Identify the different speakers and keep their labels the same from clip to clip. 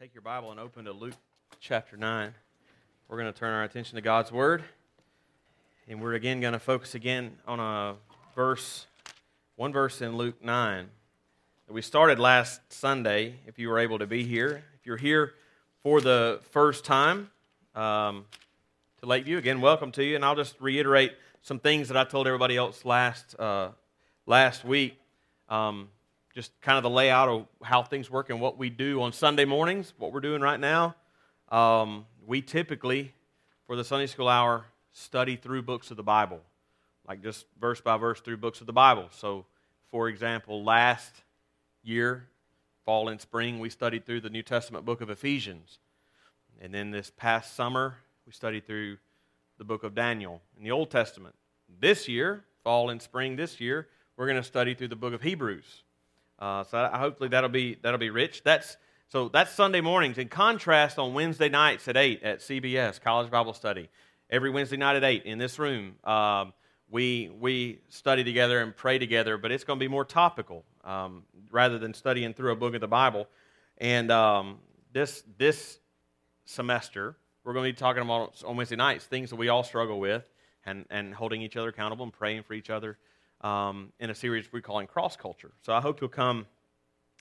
Speaker 1: take your Bible and open to Luke chapter 9. We're going to turn our attention to God's Word. And we're again going to focus again on a verse, one verse in Luke 9 that we started last Sunday, if you were able to be here. If you're here for the first time um, to Lakeview, again, welcome to you. And I'll just reiterate some things that I told everybody else last, uh, last week. Um, just kind of the layout of how things work and what we do on Sunday mornings, what we're doing right now. Um, we typically, for the Sunday school hour, study through books of the Bible, like just verse by verse through books of the Bible. So, for example, last year, fall and spring, we studied through the New Testament book of Ephesians. And then this past summer, we studied through the book of Daniel in the Old Testament. This year, fall and spring this year, we're going to study through the book of Hebrews. Uh, so I, hopefully that'll be that'll be rich. That's so that's Sunday mornings. In contrast, on Wednesday nights at eight at CBS College Bible Study, every Wednesday night at eight in this room, um, we we study together and pray together. But it's going to be more topical um, rather than studying through a book of the Bible. And um, this this semester, we're going to be talking about on Wednesday nights things that we all struggle with, and and holding each other accountable and praying for each other um, in a series we're calling Cross Culture. So I hope you'll come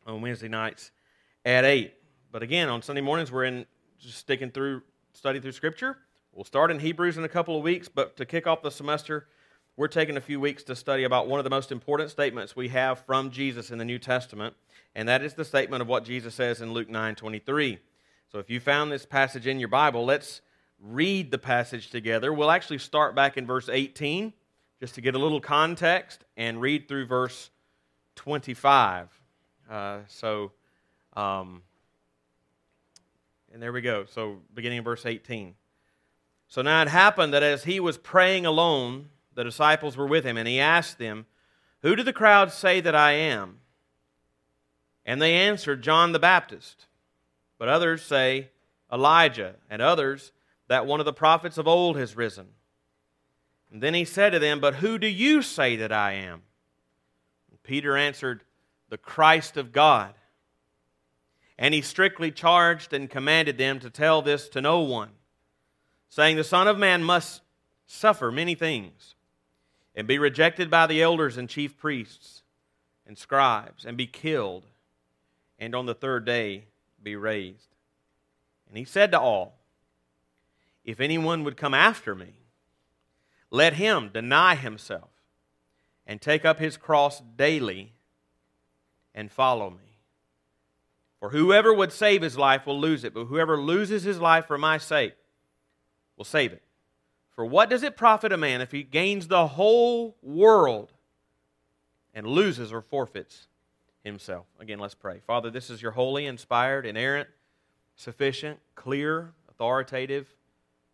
Speaker 1: on Wednesday nights at 8. But again, on Sunday mornings, we're in just sticking through, studying through Scripture. We'll start in Hebrews in a couple of weeks, but to kick off the semester, we're taking a few weeks to study about one of the most important statements we have from Jesus in the New Testament, and that is the statement of what Jesus says in Luke 9 23. So if you found this passage in your Bible, let's read the passage together. We'll actually start back in verse 18 just to get a little context and read through verse 25. Uh, so, um, and there we go. So, beginning in verse 18. So now it happened that as he was praying alone, the disciples were with him, and he asked them, Who do the crowd say that I am? And they answered, John the Baptist. But others say, Elijah, and others, that one of the prophets of old has risen. And then he said to them, But who do you say that I am? And Peter answered, The Christ of God. And he strictly charged and commanded them to tell this to no one, saying, The Son of Man must suffer many things, and be rejected by the elders and chief priests and scribes, and be killed, and on the third day be raised. And he said to all, If anyone would come after me, let him deny himself and take up his cross daily and follow me. For whoever would save his life will lose it, but whoever loses his life for my sake will save it. For what does it profit a man if he gains the whole world and loses or forfeits himself? Again, let's pray. Father, this is your holy, inspired, inerrant, sufficient, clear, authoritative,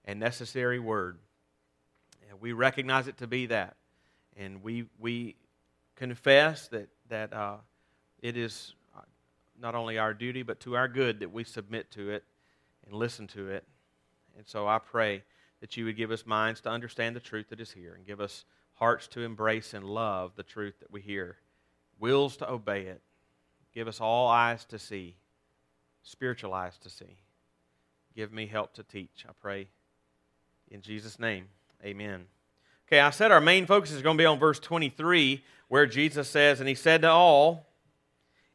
Speaker 1: and necessary word. We recognize it to be that. And we, we confess that, that uh, it is not only our duty, but to our good that we submit to it and listen to it. And so I pray that you would give us minds to understand the truth that is here and give us hearts to embrace and love the truth that we hear, wills to obey it. Give us all eyes to see, spiritual eyes to see. Give me help to teach, I pray. In Jesus' name. Amen. Okay, I said our main focus is going to be on verse 23, where Jesus says, And he said to all,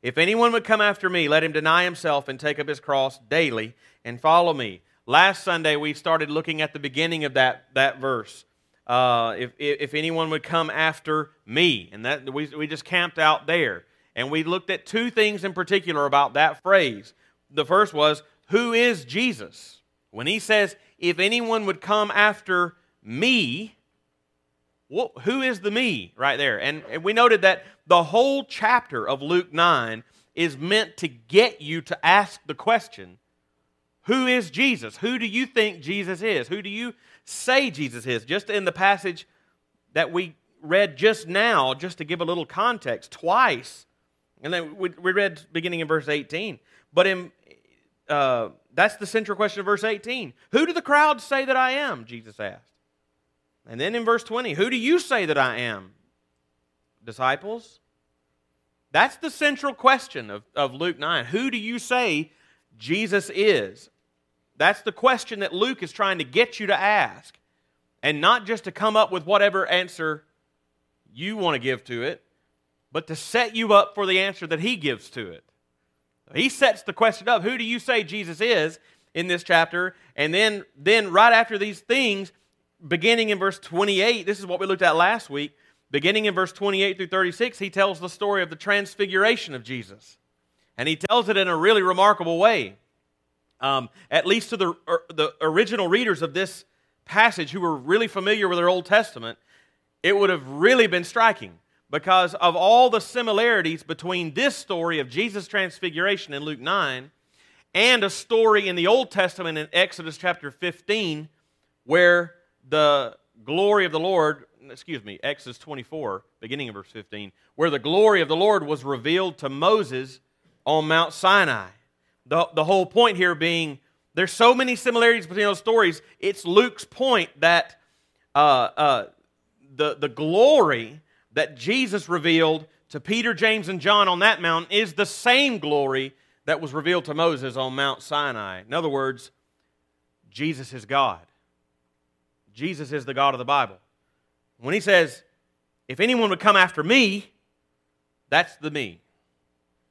Speaker 1: If anyone would come after me, let him deny himself and take up his cross daily and follow me. Last Sunday, we started looking at the beginning of that, that verse. Uh, if, if anyone would come after me. And that we, we just camped out there. And we looked at two things in particular about that phrase. The first was, Who is Jesus? When he says, If anyone would come after me, who is the me right there? And, we noted that the whole chapter of Luke 9 is meant to get you to ask the question Who is Jesus? Who do you think Jesus is? Who do you say Jesus is? Just in the passage that we read just now, just to give a little context, twice. And then we, we read beginning in verse 18. But in, uh, that's the central question of verse 18. Who do the crowds say that I am? Jesus asked. And then in verse 20, who do you say that I am? Disciples? That's the central question of, of Luke 9. Who do you say Jesus is? That's the question that Luke is trying to get you to ask. And not just to come up with whatever answer you want to give to it, but to set you up for the answer that he gives to it. He sets the question up who do you say Jesus is in this chapter? And then, then right after these things, beginning in verse 28, this is what we looked at last week. Beginning in verse 28 through 36, he tells the story of the transfiguration of Jesus. And he tells it in a really remarkable way. Um, at least to the, er, the original readers of this passage who were really familiar with their Old Testament, it would have really been striking because of all the similarities between this story of Jesus' transfiguration in Luke 9 and a story in the Old Testament in Exodus chapter 15 where the glory of the Lord, excuse me, Exodus 24, beginning of verse 15, where the glory of the Lord was revealed to Moses on Mount Sinai. The, the whole point here being there's so many similarities between those stories. It's Luke's point that uh, uh, the, the glory that Jesus revealed to Peter, James, and John on that mountain is the same glory that was revealed to Moses on Mount Sinai. In other words, Jesus is God. Jesus is the God of the Bible. When he says, if anyone would come after me, that's the me.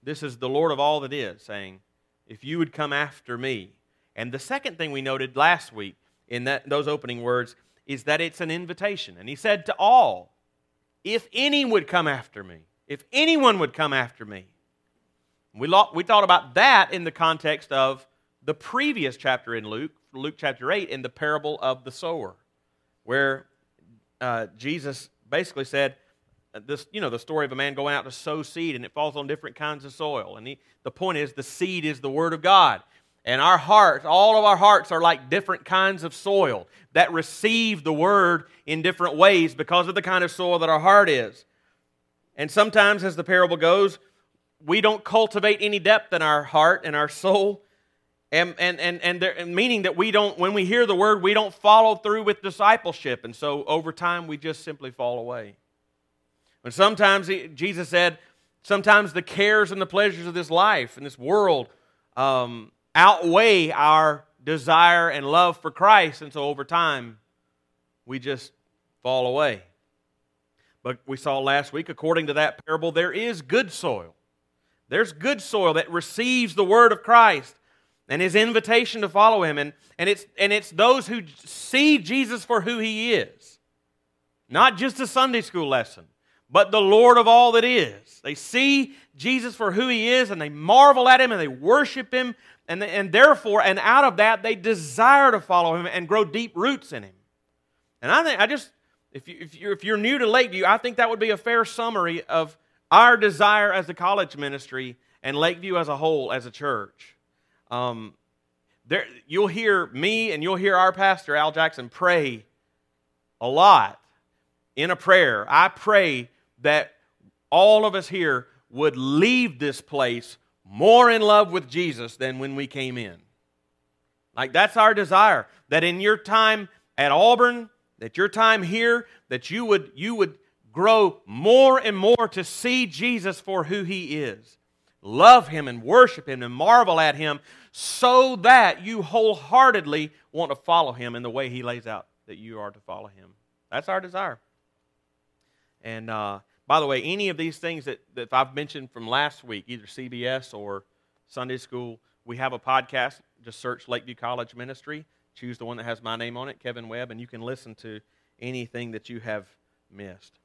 Speaker 1: This is the Lord of all that is saying, if you would come after me. And the second thing we noted last week in that, those opening words is that it's an invitation. And he said to all, if any would come after me, if anyone would come after me. We, we thought about that in the context of the previous chapter in Luke, Luke chapter 8, in the parable of the sower, where uh, Jesus basically said, uh, this, you know, the story of a man going out to sow seed and it falls on different kinds of soil. And he, the point is, the seed is the Word of God. And our hearts, all of our hearts are like different kinds of soil that receive the word in different ways because of the kind of soil that our heart is. And sometimes, as the parable goes, we don't cultivate any depth in our heart and our soul. And, and, and, and, there, and meaning that we don't, when we hear the word, we don't follow through with discipleship. And so over time, we just simply fall away. And sometimes, he, Jesus said, sometimes the cares and the pleasures of this life and this world um, outweigh our desire and love for Christ. And so over time, we just fall away. But we saw last week, according to that parable, there is good soil. There's good soil that receives the word of Christ and his invitation to follow him. And, and, it's, and it's those who see Jesus for who he is, not just a Sunday school lesson, but the Lord of all that is. They see Jesus for who he is and they marvel at him and they worship him and, and therefore, and out of that, they desire to follow him and grow deep roots in him. And I think, I just, if, you, if, you're, if you're new to Lakeview, I think that would be a fair summary of our desire as a college ministry and Lakeview as a whole, as a church. Um, there, you'll hear me and you'll hear our pastor, Al Jackson, pray a lot in a prayer. I pray that all of us here would leave this place more in love with Jesus than when we came in. Like that's our desire that in your time at Auburn, that your time here, that you would you would grow more and more to see Jesus for who he is. Love him and worship him and marvel at him so that you wholeheartedly want to follow him in the way he lays out that you are to follow him. That's our desire. And uh, by the way, any of these things that, that I've mentioned from last week, either CBS or Sunday school, we have a podcast. Just search Lakeview College Ministry. Choose the one that has my name on it, Kevin Webb, and you can listen to anything that you have missed.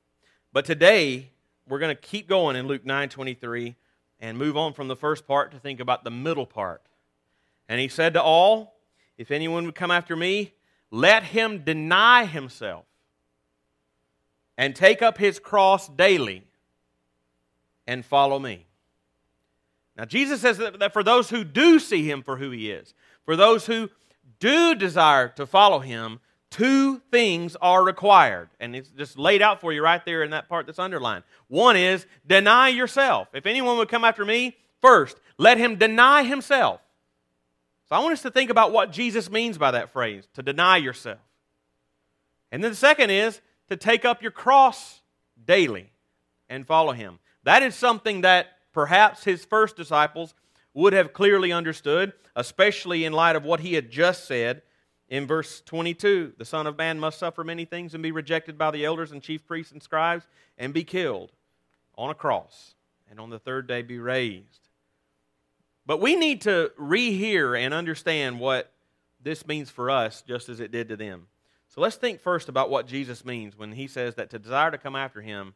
Speaker 1: But today, we're going to keep going in Luke 9 23 and move on from the first part to think about the middle part. And he said to all, If anyone would come after me, let him deny himself and take up his cross daily and follow me. Now, Jesus says that for those who do see him for who he is, for those who do desire to follow him, two things are required. And it's just laid out for you right there in that part that's underlined. One is deny yourself. If anyone would come after me, first, let him deny himself. So I want us to think about what Jesus means by that phrase, to deny yourself. And then the second is to take up your cross daily and follow him. That is something that perhaps his first disciples would have clearly understood, especially in light of what he had just said in verse 22 The Son of Man must suffer many things and be rejected by the elders and chief priests and scribes and be killed on a cross, and on the third day be raised. But we need to rehear and understand what this means for us just as it did to them. So let's think first about what Jesus means when he says that to desire to come after him,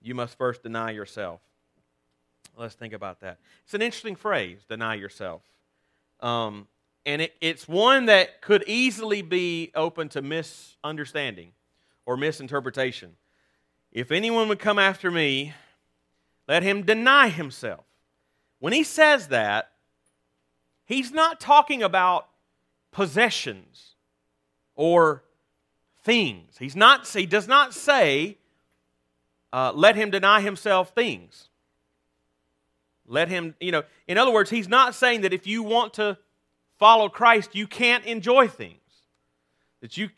Speaker 1: you must first deny yourself. Let's think about that. It's an interesting phrase, deny yourself. Um, and it, it's one that could easily be open to misunderstanding or misinterpretation. If anyone would come after me, let him deny himself. When he says that, he's not talking about possessions or things. He's not, he does not say, uh, let him deny himself things. Let him, you know, in other words, he's not saying that if you want to follow Christ, you can't enjoy things. That you,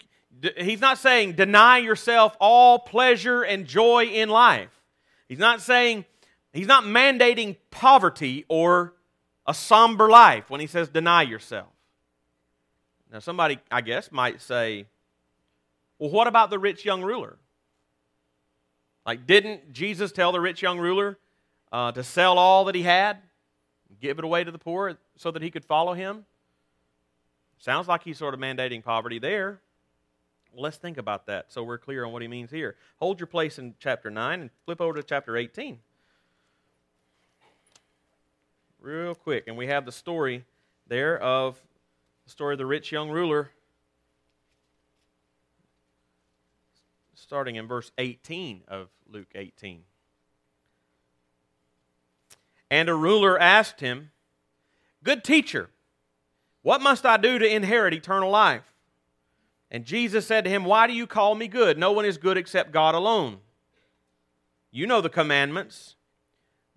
Speaker 1: he's not saying deny yourself all pleasure and joy in life. He's not saying, he's not mandating poverty or a somber life when he says deny yourself. Now, somebody, I guess, might say, well, what about the rich young ruler? Like, didn't Jesus tell the rich young ruler uh, to sell all that he had, give it away to the poor so that he could follow him? Sounds like he's sort of mandating poverty there. Well, let's think about that so we're clear on what he means here. Hold your place in chapter 9 and flip over to chapter 18. Real quick. And we have the story there of the story of the rich young ruler, starting in verse 18 of Luke 18. And a ruler asked him, Good teacher, what must I do to inherit eternal life? And Jesus said to him, Why do you call me good? No one is good except God alone. You know the commandments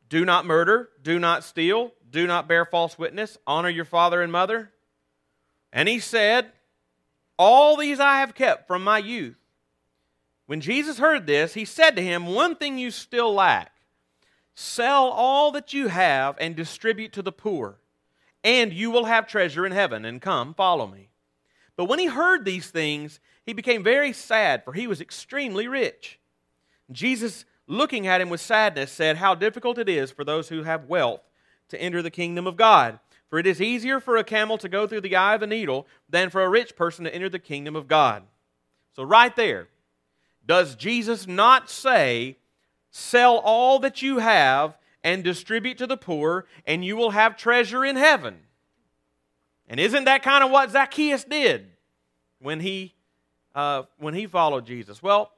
Speaker 1: do not murder, do not steal, do not bear false witness, honor your father and mother. And he said, All these I have kept from my youth. When Jesus heard this, he said to him, One thing you still lack sell all that you have and distribute to the poor, and you will have treasure in heaven, and come, follow me. But when he heard these things, he became very sad, for he was extremely rich. Jesus, looking at him with sadness, said, How difficult it is for those who have wealth to enter the kingdom of God. For it is easier for a camel to go through the eye of a needle than for a rich person to enter the kingdom of God. So, right there, does Jesus not say, Sell all that you have and distribute to the poor, and you will have treasure in heaven? And isn't that kind of what Zacchaeus did when he, uh, when he followed Jesus? Well,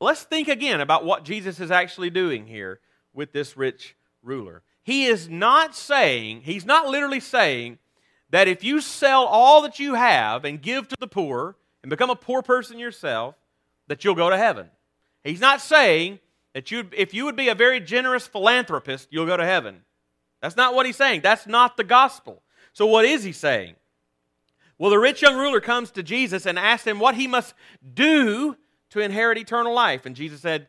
Speaker 1: let's think again about what Jesus is actually doing here with this rich ruler. He is not saying, he's not literally saying that if you sell all that you have and give to the poor and become a poor person yourself, that you'll go to heaven. He's not saying that you, if you would be a very generous philanthropist, you'll go to heaven. That's not what he's saying. That's not the gospel. So, what is he saying? Well, the rich young ruler comes to Jesus and asks him what he must do to inherit eternal life. And Jesus said,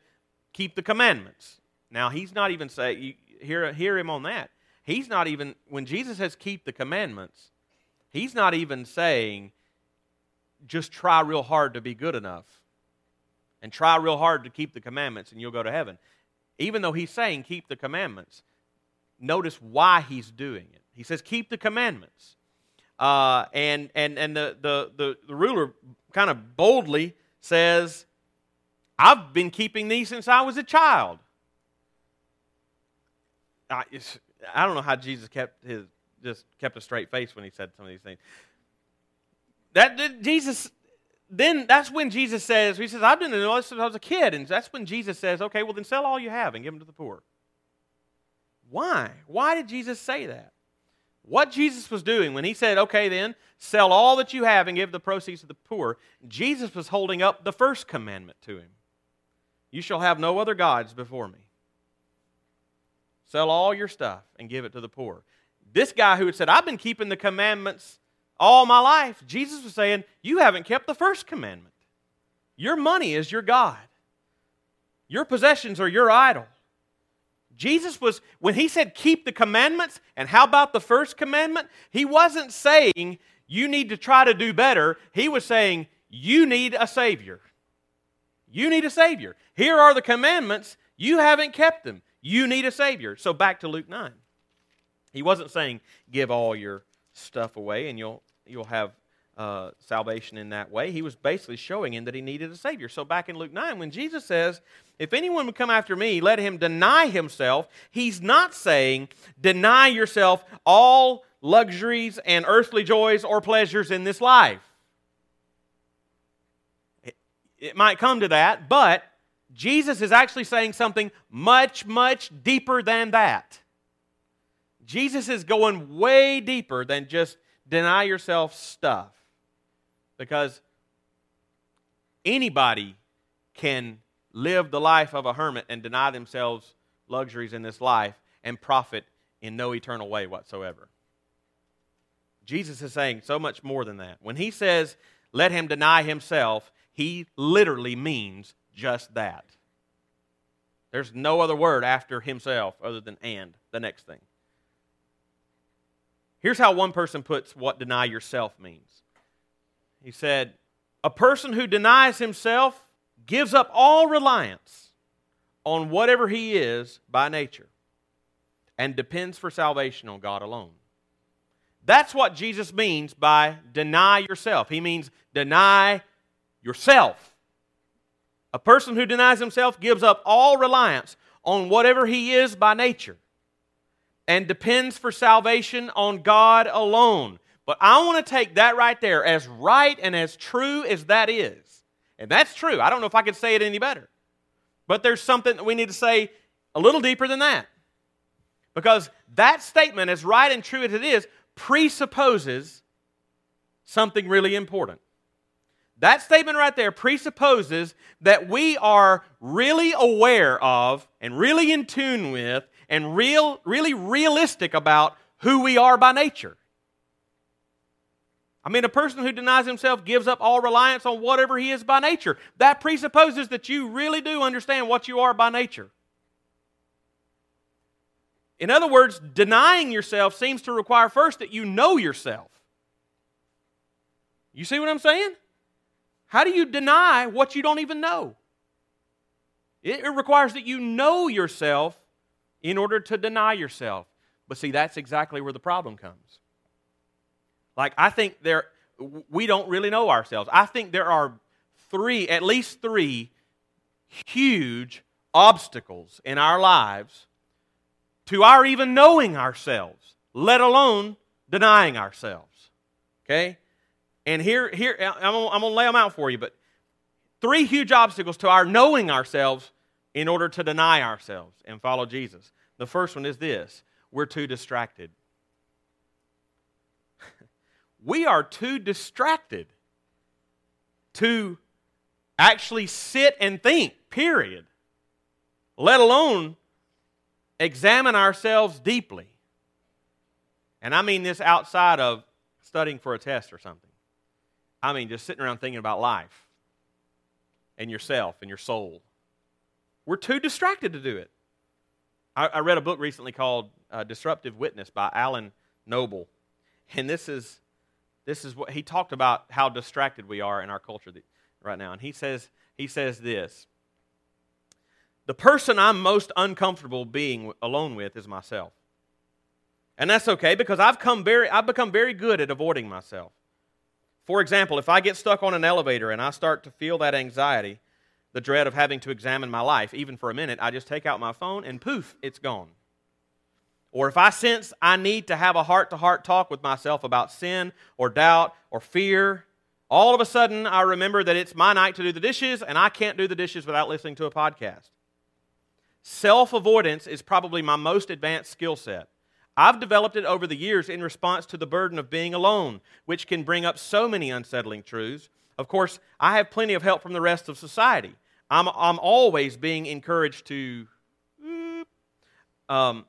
Speaker 1: Keep the commandments. Now, he's not even saying, hear, hear him on that. He's not even, when Jesus says keep the commandments, he's not even saying just try real hard to be good enough and try real hard to keep the commandments and you'll go to heaven. Even though he's saying keep the commandments, notice why he's doing it. He says keep the commandments. Uh, and and, and the, the, the, the ruler kind of boldly says, I've been keeping these since I was a child. I, I don't know how Jesus kept his just kept a straight face when he said some of these things. That Jesus, then that's when Jesus says, He says, I've been doing this since I was a kid. And that's when Jesus says, Okay, well, then sell all you have and give them to the poor. Why? Why did Jesus say that? What Jesus was doing when he said, Okay, then sell all that you have and give the proceeds to the poor, Jesus was holding up the first commandment to him You shall have no other gods before me. Sell all your stuff and give it to the poor. This guy who had said, I've been keeping the commandments all my life, Jesus was saying, You haven't kept the first commandment. Your money is your God, your possessions are your idol. Jesus was, when he said keep the commandments, and how about the first commandment? He wasn't saying you need to try to do better. He was saying you need a Savior. You need a Savior. Here are the commandments. You haven't kept them. You need a Savior. So back to Luke 9. He wasn't saying give all your stuff away and you'll, you'll have uh, salvation in that way. He was basically showing him that he needed a Savior. So back in Luke 9, when Jesus says, If anyone would come after me, let him deny himself, he's not saying, Deny yourself all luxuries and earthly joys or pleasures in this life. It, it might come to that, but Jesus is actually saying something much, much deeper than that. Jesus is going way deeper than just deny yourself stuff. Because anybody can live the life of a hermit and deny themselves luxuries in this life and profit in no eternal way whatsoever. Jesus is saying so much more than that. When he says, let him deny himself, he literally means just that. There's no other word after himself other than and, the next thing. Here's how one person puts what deny yourself means he said, A person who denies himself gives up all reliance on whatever he is by nature and depends for salvation on God alone. That's what Jesus means by deny yourself. He means deny yourself. A person who denies himself gives up all reliance on whatever he is by nature and depends for salvation on God alone. But I want to take that right there as right and as true as that is. And that's true. I don't know if I could say it any better. But there's something that we need to say a little deeper than that. Because that statement, as right and true as it is, presupposes something really important. That statement right there presupposes that we are really aware of and really in tune with and real, really realistic about who we are by nature. I mean, a person who denies himself gives up all reliance on whatever he is by nature. That presupposes that you really do understand what you are by nature. In other words, denying yourself seems to require first that you know yourself. You see what I'm saying? How do you deny what you don't even know? It, requires that you know yourself in order to deny yourself. But see, that's exactly where the problem comes. Like, I think there, we don't really know ourselves. I think there are three, at least three, huge obstacles in our lives to our even knowing ourselves, let alone denying ourselves. Okay? And here, here I'm gonna, I'm gonna lay them out for you, but three huge obstacles to our knowing ourselves in order to deny ourselves and follow Jesus. The first one is this we're too distracted we are too distracted to actually sit and think, period, let alone examine ourselves deeply. And I mean this outside of studying for a test or something. I mean just sitting around thinking about life and yourself and your soul. We're too distracted to do it. I, I read a book recently called uh, Disruptive Witness by Alan Noble. And this is this is what he talked about how distracted we are in our culture right now. And he says, he says this The person I'm most uncomfortable being alone with is myself. And that's okay because I've, come very, I've become very good at avoiding myself. For example, if I get stuck on an elevator and I start to feel that anxiety, the dread of having to examine my life, even for a minute, I just take out my phone and poof, it's gone. Or if I sense I need to have a heart to heart talk with myself about sin or doubt or fear, all of a sudden I remember that it's my night to do the dishes and I can't do the dishes without listening to a podcast. Self avoidance is probably my most advanced skill set. I've developed it over the years in response to the burden of being alone, which can bring up so many unsettling truths. Of course, I have plenty of help from the rest of society. I'm, I'm always being encouraged to um,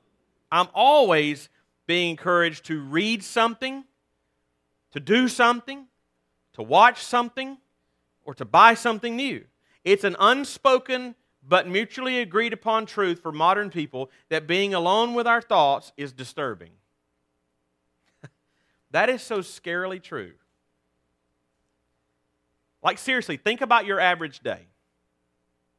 Speaker 1: I'm always being encouraged to read something, to do something, to watch something, or to buy something new. It's an unspoken but mutually agreed upon truth for modern people that being alone with our thoughts is disturbing. that is so scarily true. Like, seriously, think about your average day.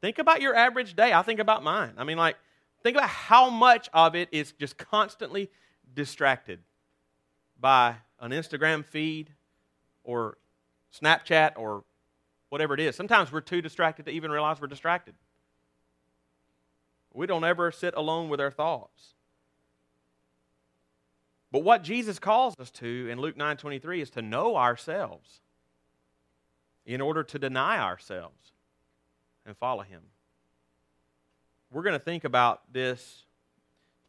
Speaker 1: Think about your average day. I think about mine. I mean, like, think about how much of it is just constantly distracted by an Instagram feed or Snapchat or whatever it is. Sometimes we're too distracted to even realize we're distracted. We don't ever sit alone with our thoughts. But what Jesus calls us to in Luke 9:23 is to know ourselves in order to deny ourselves and follow him. We're going to think about this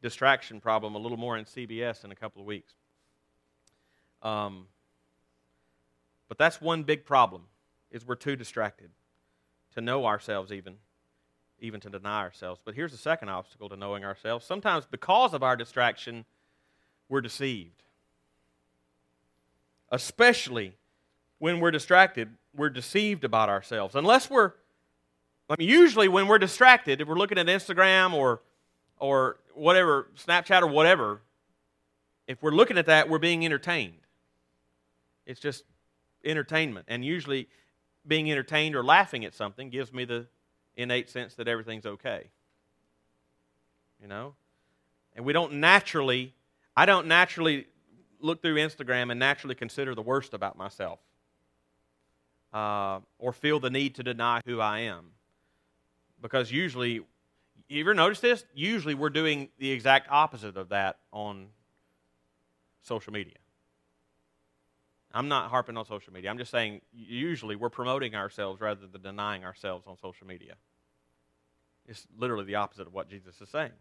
Speaker 1: distraction problem a little more in CBS in a couple of weeks. Um, but that's one big problem is we're too distracted to know ourselves even even to deny ourselves. But here's the second obstacle to knowing ourselves. Sometimes because of our distraction, we're deceived. Especially when we're distracted, we're deceived about ourselves. Unless we're I mean usually when we're distracted, if we're looking at Instagram or or whatever, Snapchat or whatever, if we're looking at that, we're being entertained. It's just entertainment. And usually, being entertained or laughing at something gives me the innate sense that everything's okay. You know? And we don't naturally, I don't naturally look through Instagram and naturally consider the worst about myself uh, or feel the need to deny who I am. Because usually, you ever notice this? Usually, we're doing the exact opposite of that on social media. I'm not harping on social media. I'm just saying usually we're promoting ourselves rather than denying ourselves on social media. It's literally the opposite of what Jesus is saying.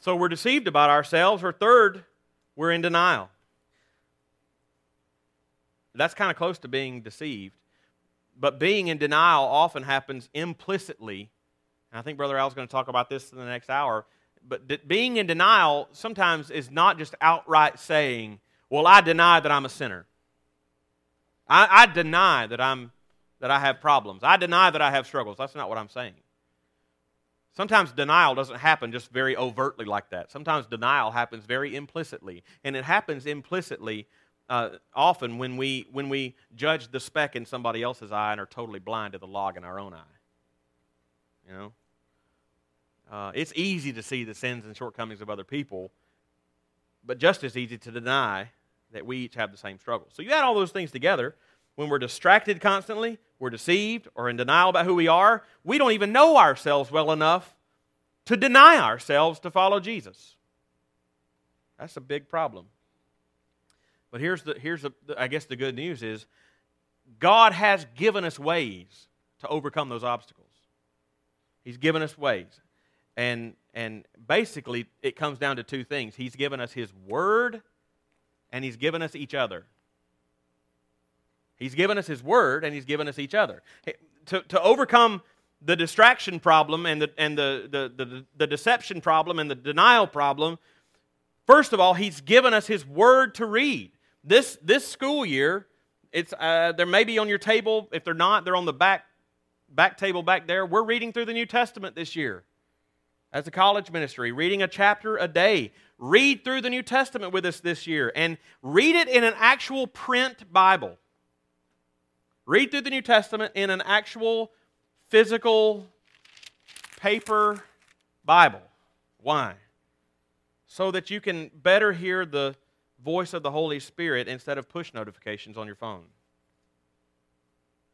Speaker 1: So we're deceived about ourselves, or third, we're in denial. That's kind of close to being deceived. But being in denial often happens implicitly. And I think Brother Al's going to talk about this in the next hour. But being in denial sometimes is not just outright saying, well, I deny that I'm a sinner. I, I deny that, I'm, that I have problems. I deny that I have struggles. That's not what I'm saying. Sometimes denial doesn't happen just very overtly like that. Sometimes denial happens very implicitly. And it happens implicitly uh, often when we, when we judge the speck in somebody else's eye and are totally blind to the log in our own eye. You know? Uh, it's easy to see the sins and shortcomings of other people, but just as easy to deny that we each have the same struggle. So you add all those things together. When we're distracted constantly, we're deceived or in denial about who we are, we don't even know ourselves well enough to deny ourselves to follow Jesus. That's a big problem. But here's the here's the I guess the good news is God has given us ways to overcome those obstacles. He's given us ways. And and basically it comes down to two things. He's given us his word and He's given us each other. He's given us His Word, and He's given us each other. To, to overcome the distraction problem and, the, and the, the, the, the deception problem and the denial problem, first of all, He's given us His Word to read. This, this school year, it's, uh, there may be on your table. If they're not, they're on the back, back table back there. We're reading through the New Testament this year as a college ministry, reading a chapter a day. Read through the New Testament with us this year and read it in an actual print Bible. Read through the New Testament in an actual physical paper Bible. Why? So that you can better hear the voice of the Holy Spirit instead of push notifications on your phone.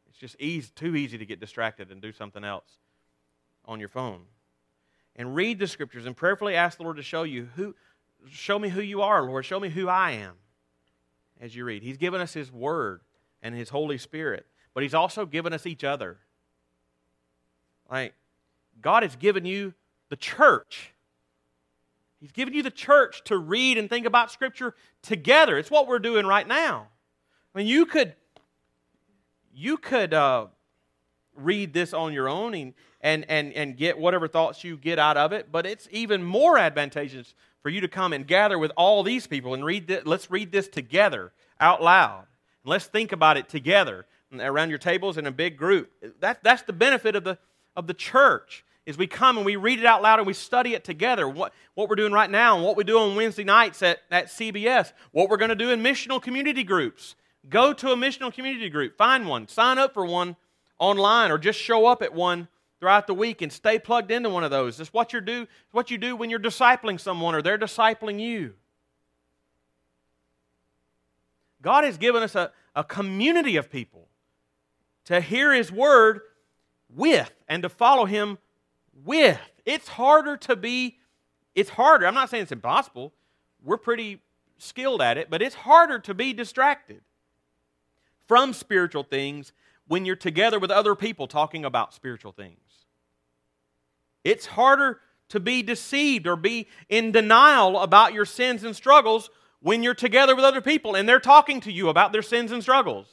Speaker 1: It's just easy, too easy to get distracted and do something else on your phone and read the scriptures and prayerfully ask the Lord to show you who show me who you are, Lord. Show me who I am as you read. He's given us his word and his Holy Spirit, but he's also given us each other. Like God has given you the church. He's given you the church to read and think about scripture together. It's what we're doing right now. I mean, you could you could uh, read this on your own and, and, and, and get whatever thoughts you get out of it, but it's even more advantageous for you to come and gather with all these people and read this. Let's read this together out loud. Let's think about it together around your tables in a big group. That, that's the benefit of the, of the church is we come and we read it out loud and we study it together. What, what we're doing right now and what we do on Wednesday nights at, at CBS, what we're going to do in missional community groups. Go to a missional community group, find one, sign up for one online, or just show up at one throughout the week and stay plugged into one of those. It's what you do, what you do when you're discipling someone or they're discipling you. God has given us a, a community of people to hear His word with and to follow Him with. It's harder to be, it's harder. I'm not saying it's impossible. We're pretty skilled at it, but it's harder to be distracted from spiritual things when you're together with other people talking about spiritual things. It's harder to be deceived or be in denial about your sins and struggles when you're together with other people and they're talking to you about their sins and struggles.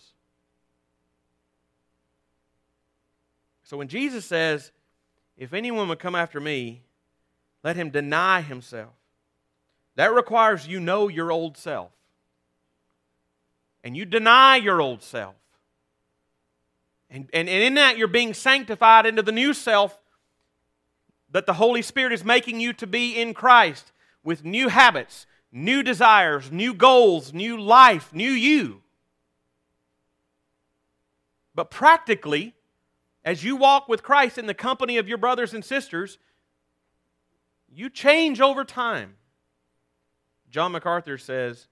Speaker 1: So when Jesus says, If anyone would come after me, let him deny himself, that requires you know your old self. And you deny your old self. And, and, and in that, you're being sanctified into the new self that the Holy Spirit is making you to be in Christ with new habits, new desires, new goals, new life, new you. But practically, as you walk with Christ in the company of your brothers and sisters, you change over time. John MacArthur says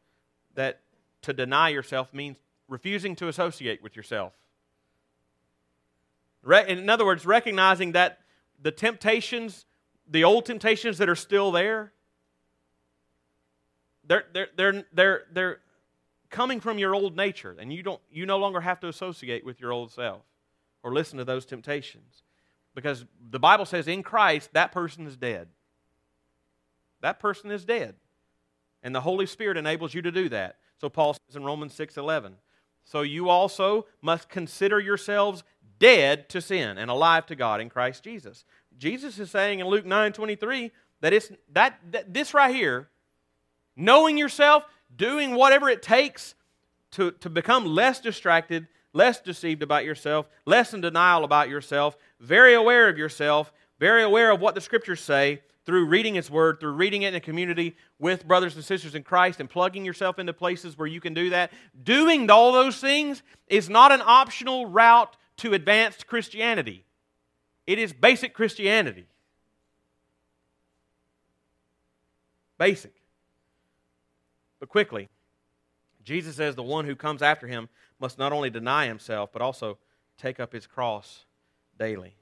Speaker 1: that to deny yourself means refusing to associate with yourself. In other words, recognizing that the temptations, the old temptations that are still there, they're, they're, they're, they're, they're coming from your old nature, and you, don't, you no longer have to associate with your old self or listen to those temptations. Because the Bible says in Christ, that person is dead. That person is dead. And the Holy Spirit enables you to do that. So Paul says in Romans 6 11, so you also must consider yourselves dead to sin and alive to God in Christ Jesus. Jesus is saying in Luke 9 23 that it's that, that this right here, knowing yourself, doing whatever it takes to, to become less distracted, less deceived about yourself, less in denial about yourself, very aware of yourself, very aware of what the scriptures say through reading its Word, through reading it in a community with brothers and sisters in Christ, and plugging yourself into places where you can do that. Doing all those things is not an optional route to advanced Christianity, it is basic Christianity. Basic. But quickly, Jesus says the one who comes after him must not only deny himself, but also take up his cross daily.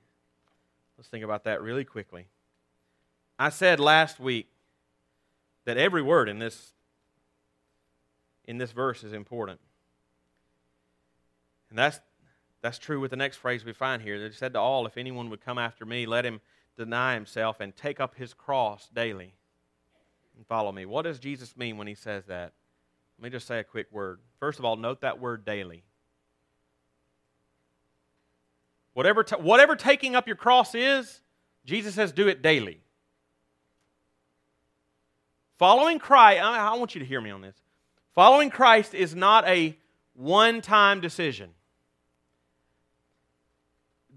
Speaker 1: Let's think about that really quickly. I said last week that every word in this in this verse is important. And that's that's true with the next phrase we find here. They said to all, If anyone would come after me, let him deny himself and take up his cross daily and follow me. What does Jesus mean when he says that? Let me just say a quick word. First of all, note that word daily. Whatever, t- whatever taking up your cross is, Jesus says do it daily. Following Christ, I want you to hear me on this. Following Christ is not a one time decision.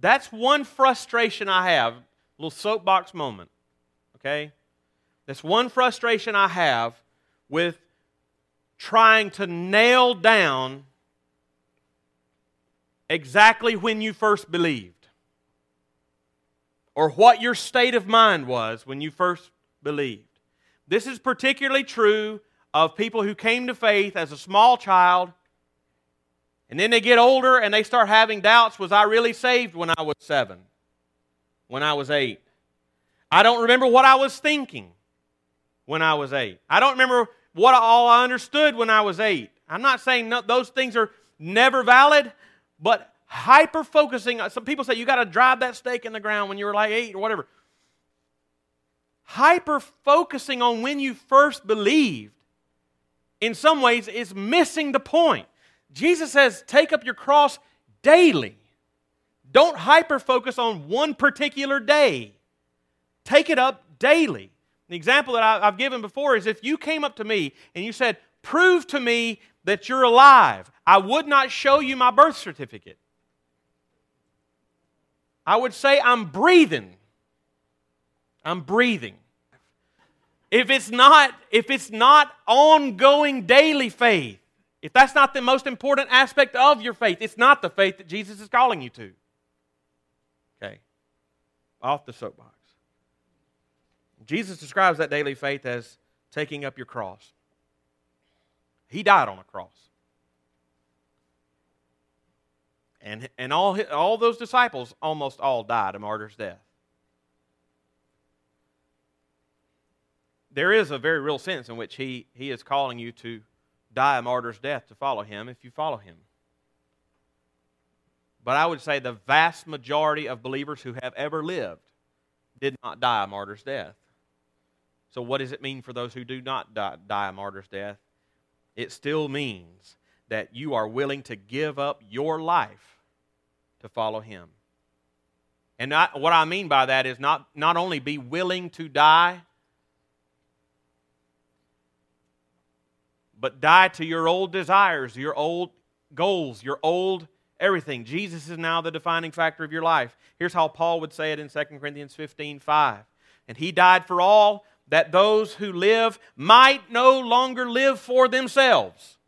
Speaker 1: That's one frustration I have. A little soapbox moment. Okay? That's one frustration I have with trying to nail down exactly when you first believed or what your state of mind was when you first believed. This is particularly true of people who came to faith as a small child and then they get older and they start having doubts was I really saved when I was seven? When I was eight? I don't remember what I was thinking when I was eight. I don't remember what all I understood when I was eight. I'm not saying no, those things are never valid, but hyper focusing. Uh, some people say you got to drive that stake in the ground when you were like eight or whatever. Hyper focusing on when you first believed, in some ways, is missing the point. Jesus says, take up your cross daily. Don't hyper focus on one particular day. Take it up daily. The example that I've given before is if you came up to me and you said, Prove to me that you're alive, I would not show you my birth certificate. I would say I'm breathing. I'm breathing. If it's not, if it's not ongoing daily faith, if that's not the most important aspect of your faith, it's not the faith that Jesus is calling you to. Okay. Off the soapbox. Jesus describes that daily faith as taking up your cross. He died on a cross. And, and all, all those disciples almost all died a martyr's death. There is a very real sense in which he, he is calling you to die a martyr's death to follow him if you follow him. But I would say the vast majority of believers who have ever lived did not die a martyr's death. So, what does it mean for those who do not die, die a martyr's death? It still means that you are willing to give up your life to follow him. And not, what I mean by that is not, not only be willing to die, but die to your old desires, your old goals, your old everything. Jesus is now the defining factor of your life. Here's how Paul would say it in 2 Corinthians 15 5. And he died for all that those who live might no longer live for themselves,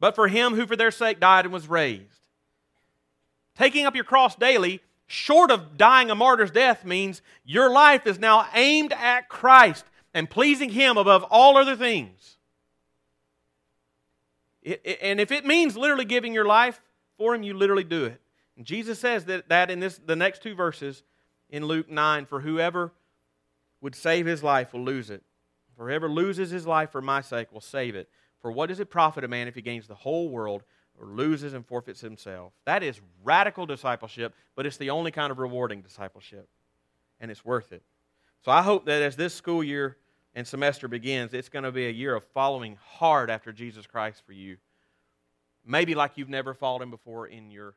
Speaker 1: but for him who for their sake died and was raised. Taking up your cross daily, short of dying a martyr's death, means your life is now aimed at Christ and pleasing him above all other things. And if it means literally giving your life for him, you literally do it. And Jesus says that, that in this, the next two verses in Luke 9 for whoever would save his life will lose it. For whoever loses his life for my sake will save it. For what does it profit a man if he gains the whole world or loses and forfeits himself? That is radical discipleship, but it's the only kind of rewarding discipleship. And it's worth it. So I hope that as this school year and semester begins, it's going to be a year of following hard after Jesus Christ for you. Maybe like you've never followed him before in your.